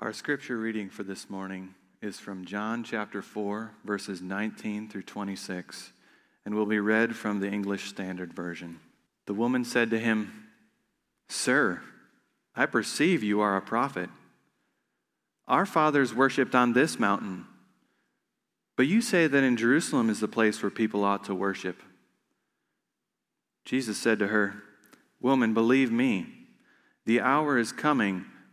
Our scripture reading for this morning is from John chapter 4, verses 19 through 26, and will be read from the English Standard Version. The woman said to him, Sir, I perceive you are a prophet. Our fathers worshipped on this mountain, but you say that in Jerusalem is the place where people ought to worship. Jesus said to her, Woman, believe me, the hour is coming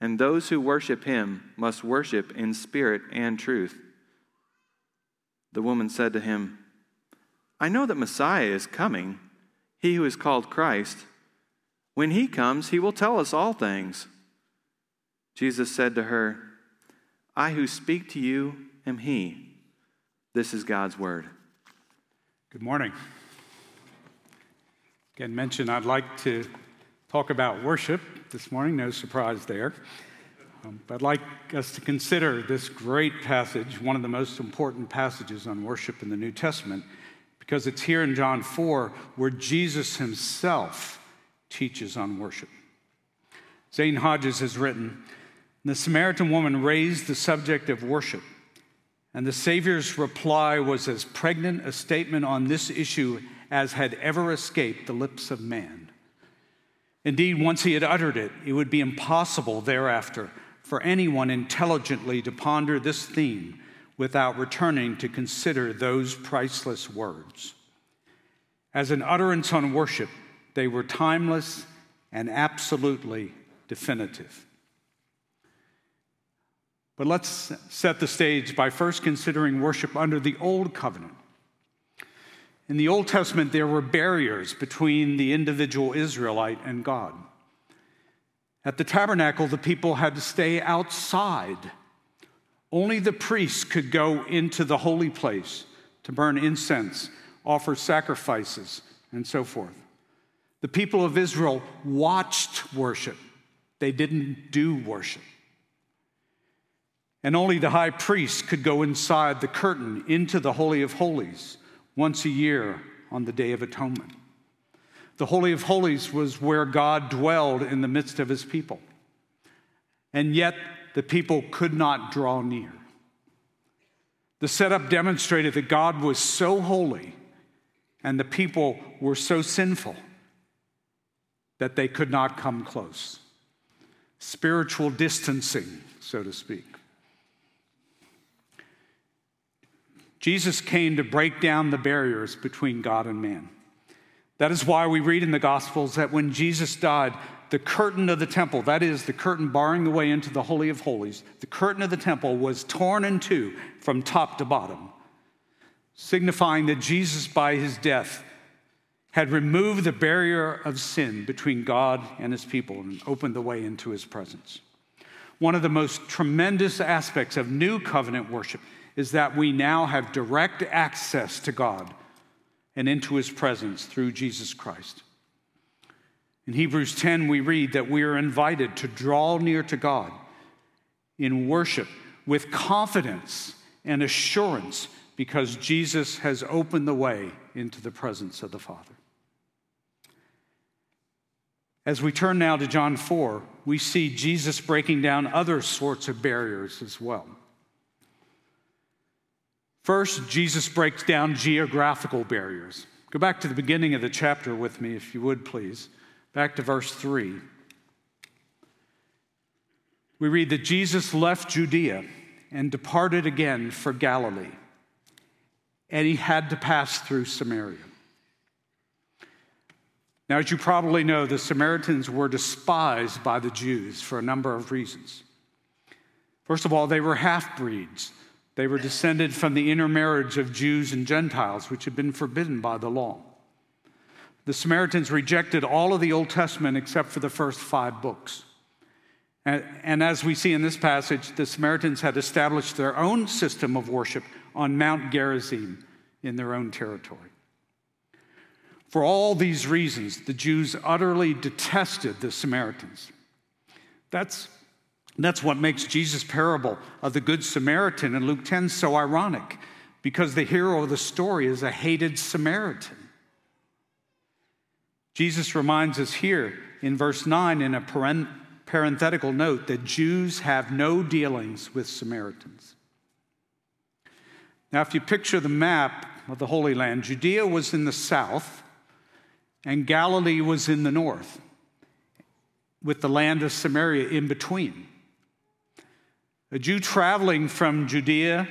and those who worship him must worship in spirit and truth. The woman said to him, I know that Messiah is coming, he who is called Christ. When he comes, he will tell us all things. Jesus said to her, I who speak to you am he. This is God's word. Good morning. Again, mentioned I'd like to talk about worship this morning, no surprise there. Um, but I'd like us to consider this great passage, one of the most important passages on worship in the New Testament, because it's here in John 4 where Jesus himself teaches on worship. Zane Hodges has written The Samaritan woman raised the subject of worship, and the Savior's reply was as pregnant a statement on this issue as had ever escaped the lips of man. Indeed, once he had uttered it, it would be impossible thereafter for anyone intelligently to ponder this theme without returning to consider those priceless words. As an utterance on worship, they were timeless and absolutely definitive. But let's set the stage by first considering worship under the Old Covenant. In the Old Testament, there were barriers between the individual Israelite and God. At the tabernacle, the people had to stay outside. Only the priests could go into the holy place to burn incense, offer sacrifices, and so forth. The people of Israel watched worship, they didn't do worship. And only the high priest could go inside the curtain into the Holy of Holies once a year on the Day of Atonement. The Holy of Holies was where God dwelled in the midst of his people. And yet, the people could not draw near. The setup demonstrated that God was so holy and the people were so sinful that they could not come close. Spiritual distancing, so to speak. Jesus came to break down the barriers between God and man. That is why we read in the Gospels that when Jesus died, the curtain of the temple, that is, the curtain barring the way into the Holy of Holies, the curtain of the temple was torn in two from top to bottom, signifying that Jesus, by his death, had removed the barrier of sin between God and his people and opened the way into his presence. One of the most tremendous aspects of new covenant worship is that we now have direct access to God and into his presence through Jesus Christ. In Hebrews 10, we read that we are invited to draw near to God in worship with confidence and assurance because Jesus has opened the way into the presence of the Father. As we turn now to John 4, we see Jesus breaking down other sorts of barriers as well. First, Jesus breaks down geographical barriers. Go back to the beginning of the chapter with me, if you would, please. Back to verse 3. We read that Jesus left Judea and departed again for Galilee, and he had to pass through Samaria. Now, as you probably know, the Samaritans were despised by the Jews for a number of reasons. First of all, they were half breeds. They were descended from the intermarriage of Jews and Gentiles, which had been forbidden by the law. The Samaritans rejected all of the Old Testament except for the first five books. And, and as we see in this passage, the Samaritans had established their own system of worship on Mount Gerizim in their own territory. For all these reasons, the Jews utterly detested the Samaritans. That's, that's what makes Jesus' parable of the Good Samaritan in Luke 10 so ironic, because the hero of the story is a hated Samaritan. Jesus reminds us here in verse 9 in a parenthetical note that Jews have no dealings with Samaritans. Now, if you picture the map of the Holy Land, Judea was in the south and Galilee was in the north, with the land of Samaria in between. A Jew traveling from Judea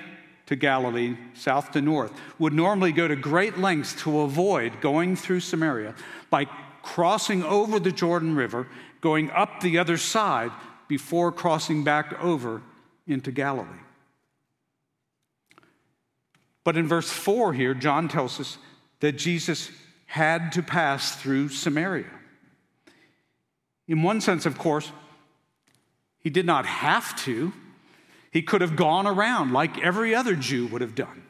to Galilee, south to north, would normally go to great lengths to avoid going through Samaria by crossing over the Jordan River, going up the other side before crossing back over into Galilee. But in verse 4 here, John tells us that Jesus had to pass through Samaria. In one sense, of course, he did not have to. He could have gone around like every other Jew would have done.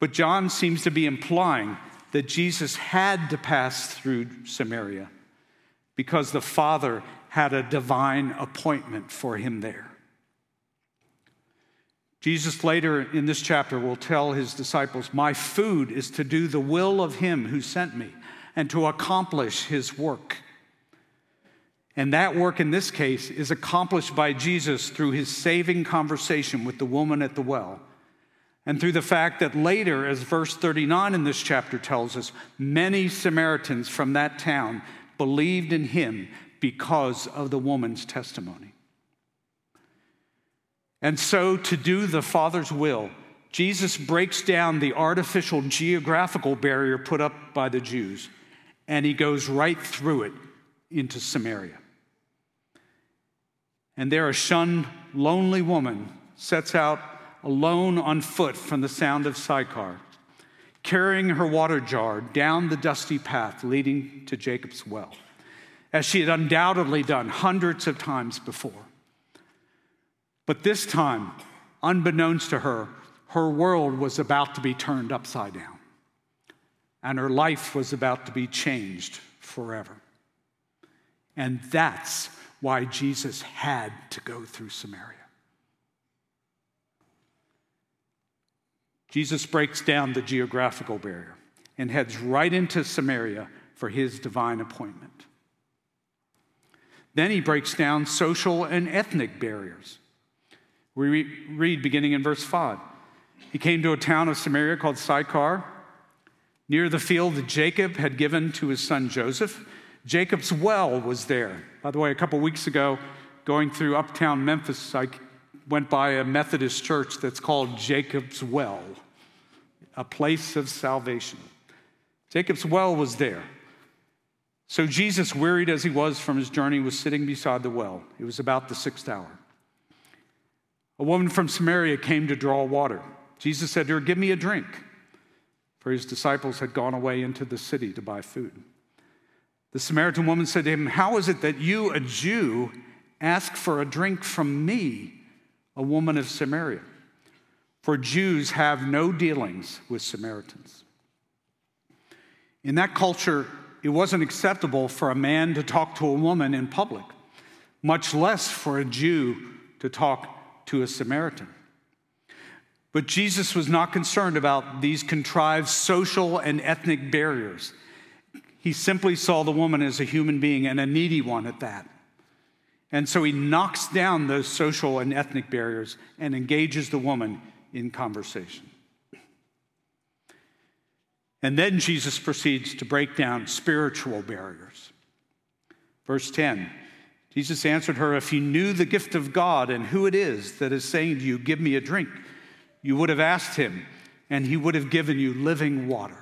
But John seems to be implying that Jesus had to pass through Samaria because the Father had a divine appointment for him there. Jesus later in this chapter will tell his disciples, My food is to do the will of him who sent me and to accomplish his work. And that work in this case is accomplished by Jesus through his saving conversation with the woman at the well and through the fact that later, as verse 39 in this chapter tells us, many Samaritans from that town believed in him because of the woman's testimony. And so, to do the Father's will, Jesus breaks down the artificial geographical barrier put up by the Jews, and he goes right through it into Samaria. And there, a shunned, lonely woman sets out alone on foot from the sound of Sychar, carrying her water jar down the dusty path leading to Jacob's well, as she had undoubtedly done hundreds of times before. But this time, unbeknownst to her, her world was about to be turned upside down, and her life was about to be changed forever. And that's why Jesus had to go through Samaria. Jesus breaks down the geographical barrier and heads right into Samaria for his divine appointment. Then he breaks down social and ethnic barriers. We read beginning in verse 5. He came to a town of Samaria called Sychar, near the field that Jacob had given to his son Joseph. Jacob's well was there. By the way, a couple weeks ago, going through uptown Memphis, I went by a Methodist church that's called Jacob's Well a place of salvation. Jacob's well was there. So Jesus, wearied as he was from his journey, was sitting beside the well. It was about the sixth hour. A woman from Samaria came to draw water. Jesus said to her, Give me a drink, for his disciples had gone away into the city to buy food. The Samaritan woman said to him, How is it that you, a Jew, ask for a drink from me, a woman of Samaria? for Jews have no dealings with Samaritans. In that culture, it wasn't acceptable for a man to talk to a woman in public, much less for a Jew to talk to a Samaritan. But Jesus was not concerned about these contrived social and ethnic barriers. He simply saw the woman as a human being and a needy one at that. And so he knocks down those social and ethnic barriers and engages the woman in conversation. And then Jesus proceeds to break down spiritual barriers. Verse 10 Jesus answered her, If you knew the gift of God and who it is that is saying to you, Give me a drink, you would have asked him, and he would have given you living water.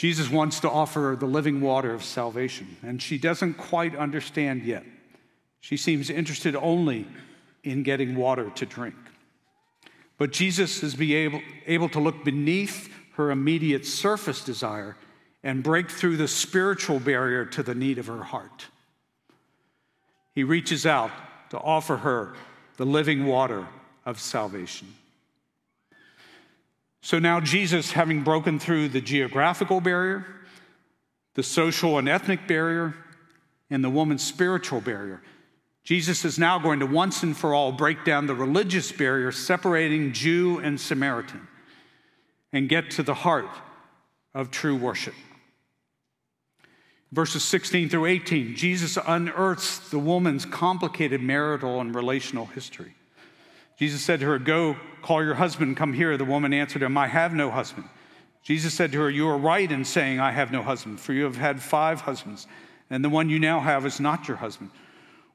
Jesus wants to offer her the living water of salvation, and she doesn't quite understand yet. She seems interested only in getting water to drink. But Jesus is be able, able to look beneath her immediate surface desire and break through the spiritual barrier to the need of her heart. He reaches out to offer her the living water of salvation. So now, Jesus, having broken through the geographical barrier, the social and ethnic barrier, and the woman's spiritual barrier, Jesus is now going to once and for all break down the religious barrier separating Jew and Samaritan and get to the heart of true worship. Verses 16 through 18, Jesus unearths the woman's complicated marital and relational history. Jesus said to her, Go, call your husband, come here. The woman answered him, I have no husband. Jesus said to her, You are right in saying, I have no husband, for you have had five husbands, and the one you now have is not your husband.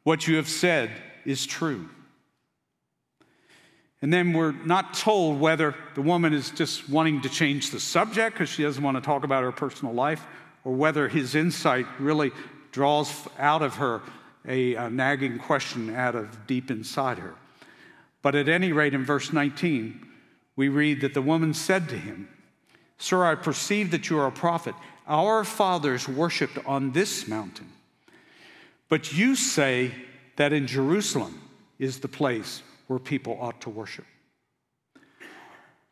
What you have said is true. And then we're not told whether the woman is just wanting to change the subject because she doesn't want to talk about her personal life, or whether his insight really draws out of her a, a nagging question out of deep inside her. But at any rate, in verse 19, we read that the woman said to him, Sir, I perceive that you are a prophet. Our fathers worshiped on this mountain. But you say that in Jerusalem is the place where people ought to worship.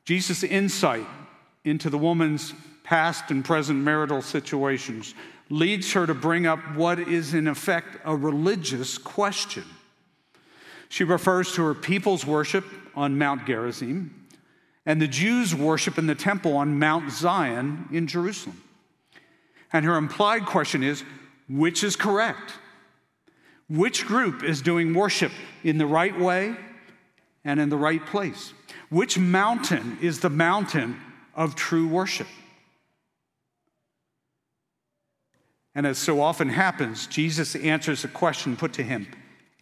Jesus' insight into the woman's past and present marital situations leads her to bring up what is, in effect, a religious question. She refers to her people's worship on Mount Gerizim and the Jews' worship in the temple on Mount Zion in Jerusalem. And her implied question is which is correct? Which group is doing worship in the right way and in the right place? Which mountain is the mountain of true worship? And as so often happens, Jesus answers a question put to him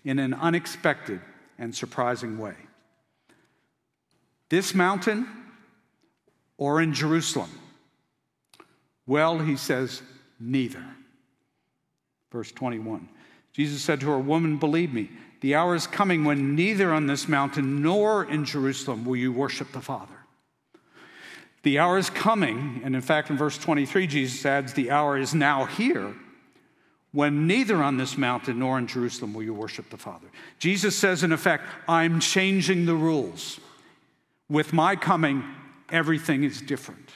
in an unexpected and surprising way. This mountain or in Jerusalem? Well, he says, neither. Verse 21. Jesus said to her, Woman, believe me, the hour is coming when neither on this mountain nor in Jerusalem will you worship the Father. The hour is coming, and in fact, in verse 23, Jesus adds, The hour is now here when neither on this mountain nor in Jerusalem will you worship the Father. Jesus says, in effect, I'm changing the rules. With my coming, everything is different.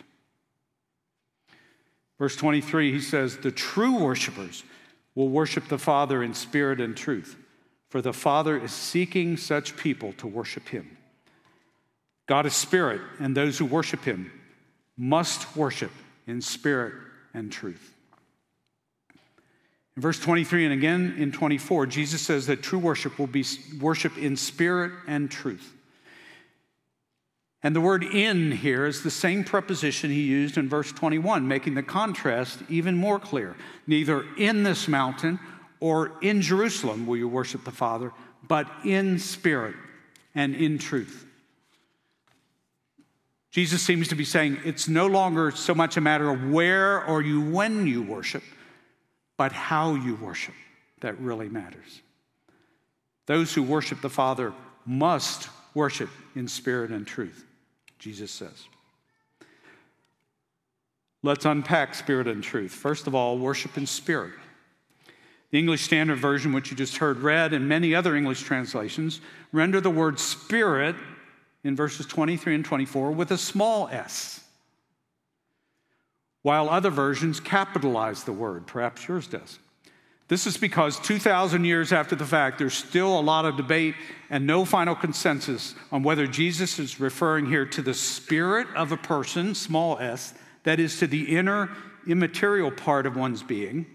Verse 23, he says, The true worshipers will worship the Father in spirit and truth, for the Father is seeking such people to worship him. God is spirit, and those who worship him must worship in spirit and truth. In verse 23 and again in 24, Jesus says that true worship will be worship in spirit and truth. And the word in here is the same preposition he used in verse 21, making the contrast even more clear. Neither in this mountain or in Jerusalem will you worship the Father, but in spirit and in truth. Jesus seems to be saying it's no longer so much a matter of where or you when you worship, but how you worship that really matters. Those who worship the Father must worship in spirit and truth. Jesus says. Let's unpack spirit and truth. First of all, worship in spirit. The English Standard Version, which you just heard read, and many other English translations render the word spirit in verses 23 and 24 with a small s, while other versions capitalize the word. Perhaps yours does. This is because 2,000 years after the fact, there's still a lot of debate and no final consensus on whether Jesus is referring here to the spirit of a person, small s, that is to the inner immaterial part of one's being,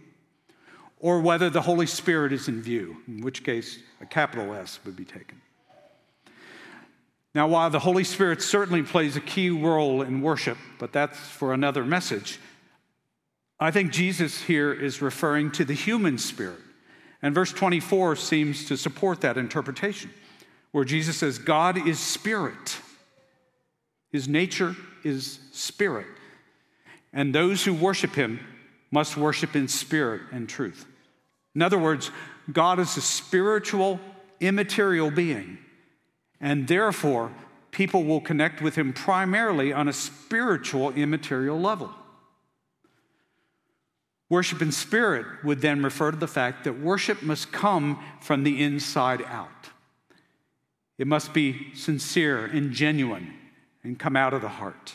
or whether the Holy Spirit is in view, in which case a capital S would be taken. Now, while the Holy Spirit certainly plays a key role in worship, but that's for another message, I think Jesus here is referring to the human spirit And verse 24 seems to support that interpretation, where Jesus says, God is spirit. His nature is spirit. And those who worship him must worship in spirit and truth. In other words, God is a spiritual, immaterial being, and therefore, people will connect with him primarily on a spiritual, immaterial level. Worship in spirit would then refer to the fact that worship must come from the inside out. It must be sincere and genuine and come out of the heart.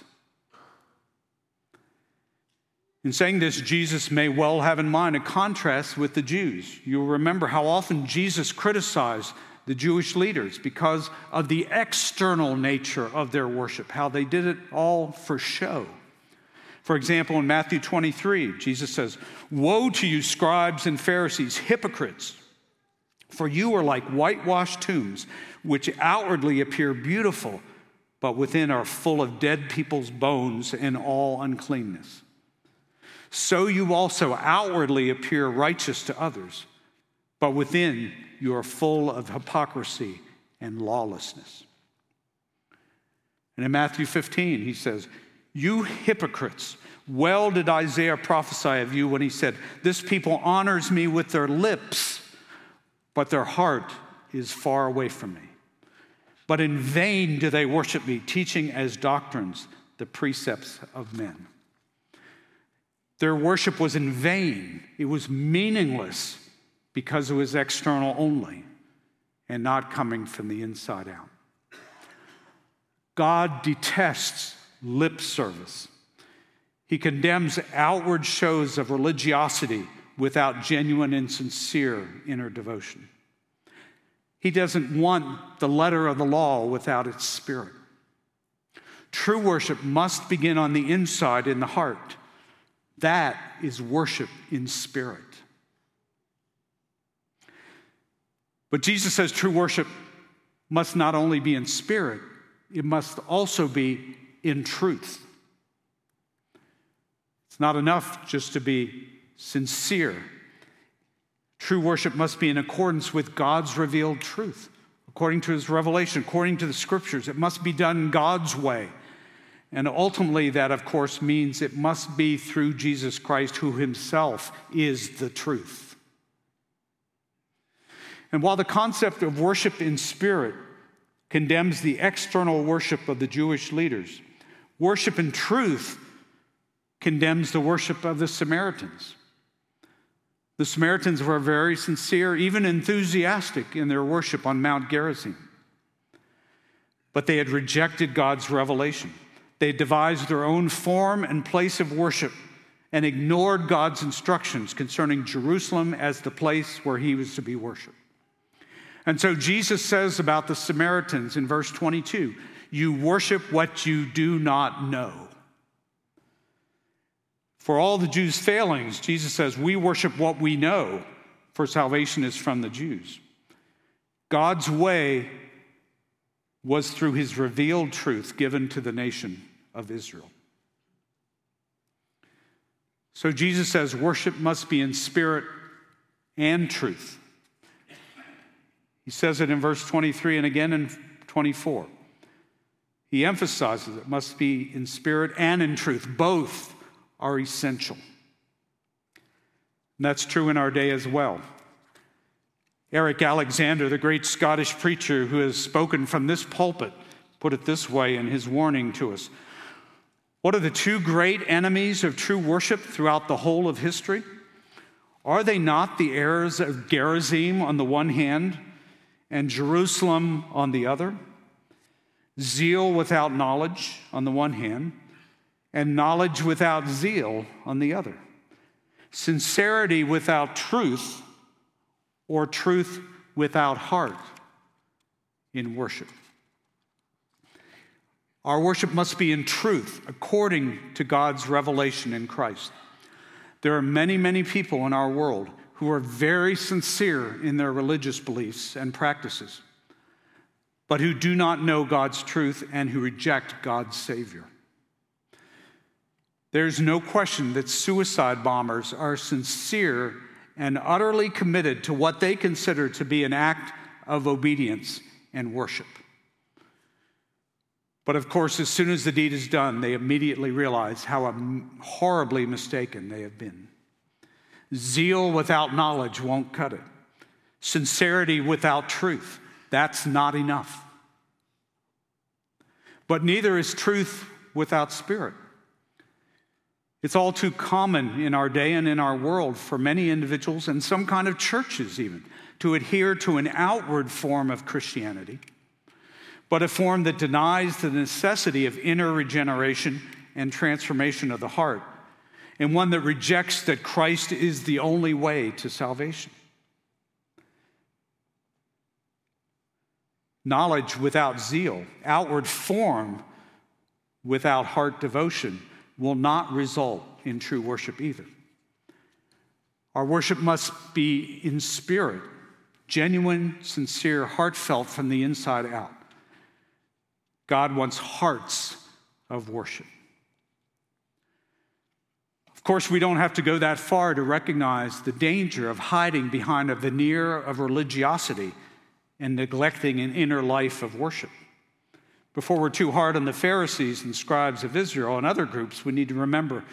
In saying this, Jesus may well have in mind a contrast with the Jews. You'll remember how often Jesus criticized the Jewish leaders because of the external nature of their worship, how they did it all for show. For example, in Matthew 23, Jesus says, Woe to you, scribes and Pharisees, hypocrites! For you are like whitewashed tombs, which outwardly appear beautiful, but within are full of dead people's bones and all uncleanness. So you also outwardly appear righteous to others, but within you are full of hypocrisy and lawlessness. And in Matthew 15, he says, You hypocrites, well did Isaiah prophesy of you when he said, This people honors me with their lips, but their heart is far away from me. But in vain do they worship me, teaching as doctrines the precepts of men. Their worship was in vain, it was meaningless because it was external only and not coming from the inside out. God detests lip service. He condemns outward shows of religiosity without genuine and sincere inner devotion. He doesn't want the letter of the law without its spirit. True worship must begin on the inside in the heart. That is worship in spirit. But Jesus says true worship must not only be in spirit, it must also be in truth. It's not enough just to be sincere. True worship must be in accordance with God's revealed truth, according to his revelation, according to the scriptures. It must be done God's way. And ultimately, that, of course, means it must be through Jesus Christ, who himself is the truth. And while the concept of worship in spirit condemns the external worship of the Jewish leaders, worship in truth condemns the worship of the Samaritans. The Samaritans were very sincere, even enthusiastic in their worship on Mount Gerizim. But they had rejected God's revelation. They devised their own form and place of worship and ignored God's instructions concerning Jerusalem as the place where he was to be worshiped. And so Jesus says about the Samaritans in verse 22 you worship what you do not know. For all the Jews' failings, Jesus says, we worship what we know, for salvation is from the Jews. God's way was through his revealed truth given to the nation of Israel. So Jesus says worship must be in spirit and truth. He says it in verse 23 and again in 24. He emphasizes it must be in spirit and in truth. Both are essential. And that's true in our day as well. Eric Alexander, the great Scottish preacher who has spoken from this pulpit, put it this way in his warning to us What are the two great enemies of true worship throughout the whole of history? Are they not the errors of Gerizim on the one hand and Jerusalem on the other, zeal without knowledge on the one hand, and knowledge without zeal on the other, sincerity without truth, or truth without heart in worship. Our worship must be in truth, according to God's revelation in Christ. There are many, many people in our world who are very sincere in their religious beliefs and practices, but who do not know God's truth and who reject God's Savior. There's no question that suicide bombers are sincere and utterly committed to what they consider to be an act of obedience and worship. But of course, as soon as the deed is done, they immediately realize how horribly mistaken they have been. Zeal without knowledge won't cut it. Sincerity without truth, that's not enough. But neither is truth without spirit. It's all too common in our day and in our world for many individuals and some kind of churches, even, to adhere to an outward form of Christianity, but a form that denies the necessity of inner regeneration and transformation of the heart, and one that rejects that Christ is the only way to salvation. Knowledge without zeal, outward form without heart devotion will not result in true worship either. Our worship must be in spirit, genuine, sincere, heartfelt from the inside out. God wants hearts of worship. Of course, we don't have to go that far to recognize the danger of hiding behind a veneer of religiosity and neglecting an inner life of worship. Before we're too hard on the Pharisees and scribes of Israel and other groups, we need to remember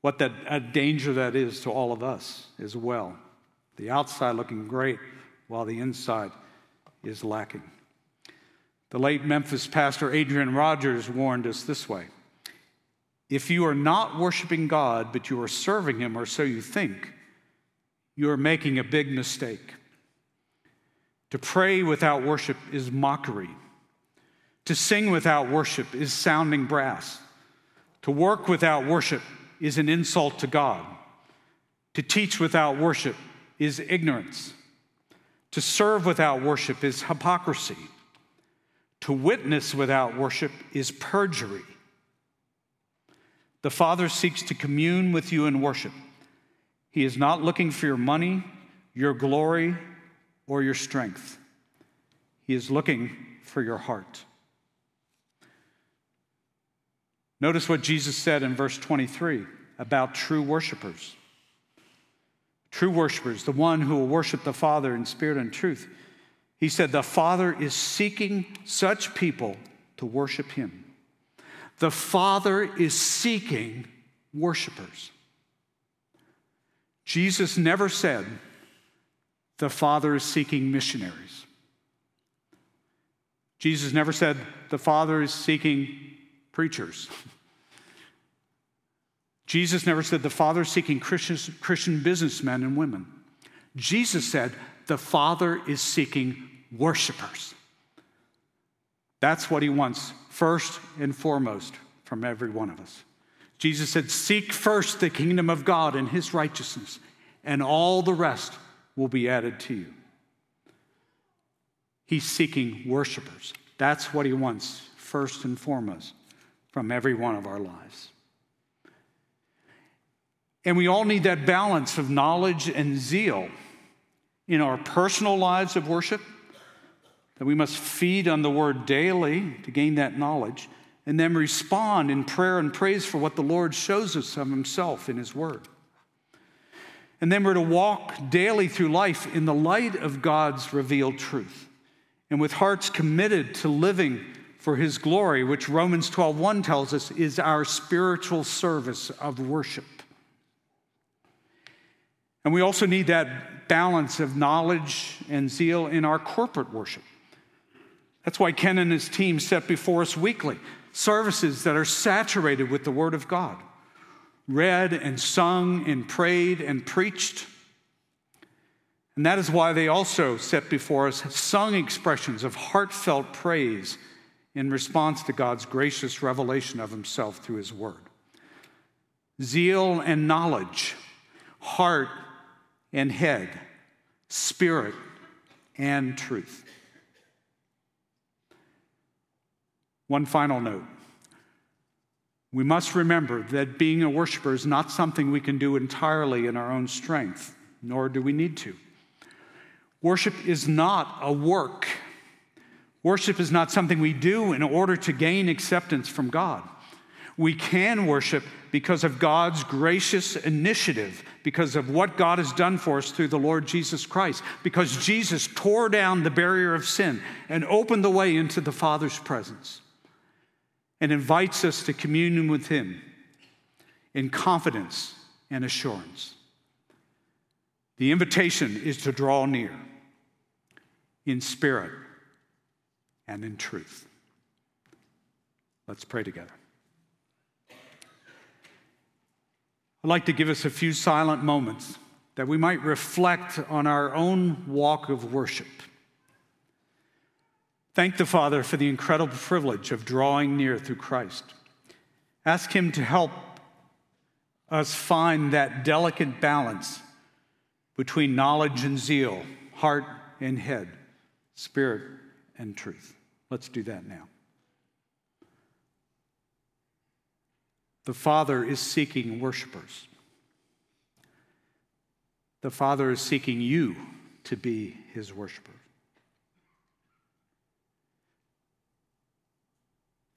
what that a danger that is to all of us as well. The outside looking great while the inside is lacking. The late Memphis pastor Adrian Rogers warned us this way If you are not worshiping God, but you are serving Him, or so you think, you are making a big mistake. To pray without worship is mockery. To sing without worship is sounding brass. To work without worship is an insult to God. To teach without worship is ignorance. To serve without worship is hypocrisy. To witness without worship is perjury. The Father seeks to commune with you in worship. He is not looking for your money, your glory, or your strength. He is looking for your heart. Notice what Jesus said in verse 23 about true worshipers. True worshipers, the one who will worship the Father in spirit and truth. He said, The Father is seeking such people to worship Him. The Father is seeking worshipers. Jesus never said, The Father is seeking missionaries. Jesus never said, The Father is seeking preachers. Jesus never said the Father is seeking Christian, Christian businessmen and women. Jesus said the Father is seeking worshipers. That's what he wants first and foremost from every one of us. Jesus said, Seek first the kingdom of God and his righteousness, and all the rest will be added to you. He's seeking worshipers. That's what he wants first and foremost from every one of our lives. And we all need that balance of knowledge and zeal in our personal lives of worship, that we must feed on the word daily to gain that knowledge, and then respond in prayer and praise for what the Lord shows us of Himself in His word. And then we're to walk daily through life in the light of God's revealed truth and with hearts committed to living for his glory, which Romans 12:1 tells us is our spiritual service of worship. And we also need that balance of knowledge and zeal in our corporate worship. That's why Ken and his team set before us weekly services that are saturated with the Word of God, read and sung and prayed and preached. And that is why they also set before us sung expressions of heartfelt praise in response to God's gracious revelation of himself through his word. Zeal and knowledge, heart and head, spirit and truth. One final note. We must remember that being a worshiper is not something we can do entirely in our own strength, nor do we need to. Worship is not a work Worship is not something we do in order to gain acceptance from God. We can worship because of God's gracious initiative, because of what God has done for us through the Lord Jesus Christ, because Jesus tore down the barrier of sin and opened the way into the Father's presence and invites us to communion with Him in confidence and assurance. The invitation is to draw near in spirit and in truth. Let's pray together. I'd like to give us a few silent moments that we might reflect on our own walk of worship. Thank the Father for the incredible privilege of drawing near through Christ. Ask Him to help us find that delicate balance between knowledge and zeal, heart and head, spirit and truth. Let's do that now. The Father is seeking worshipers. The Father is seeking you to be his worshiper.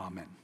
Amen.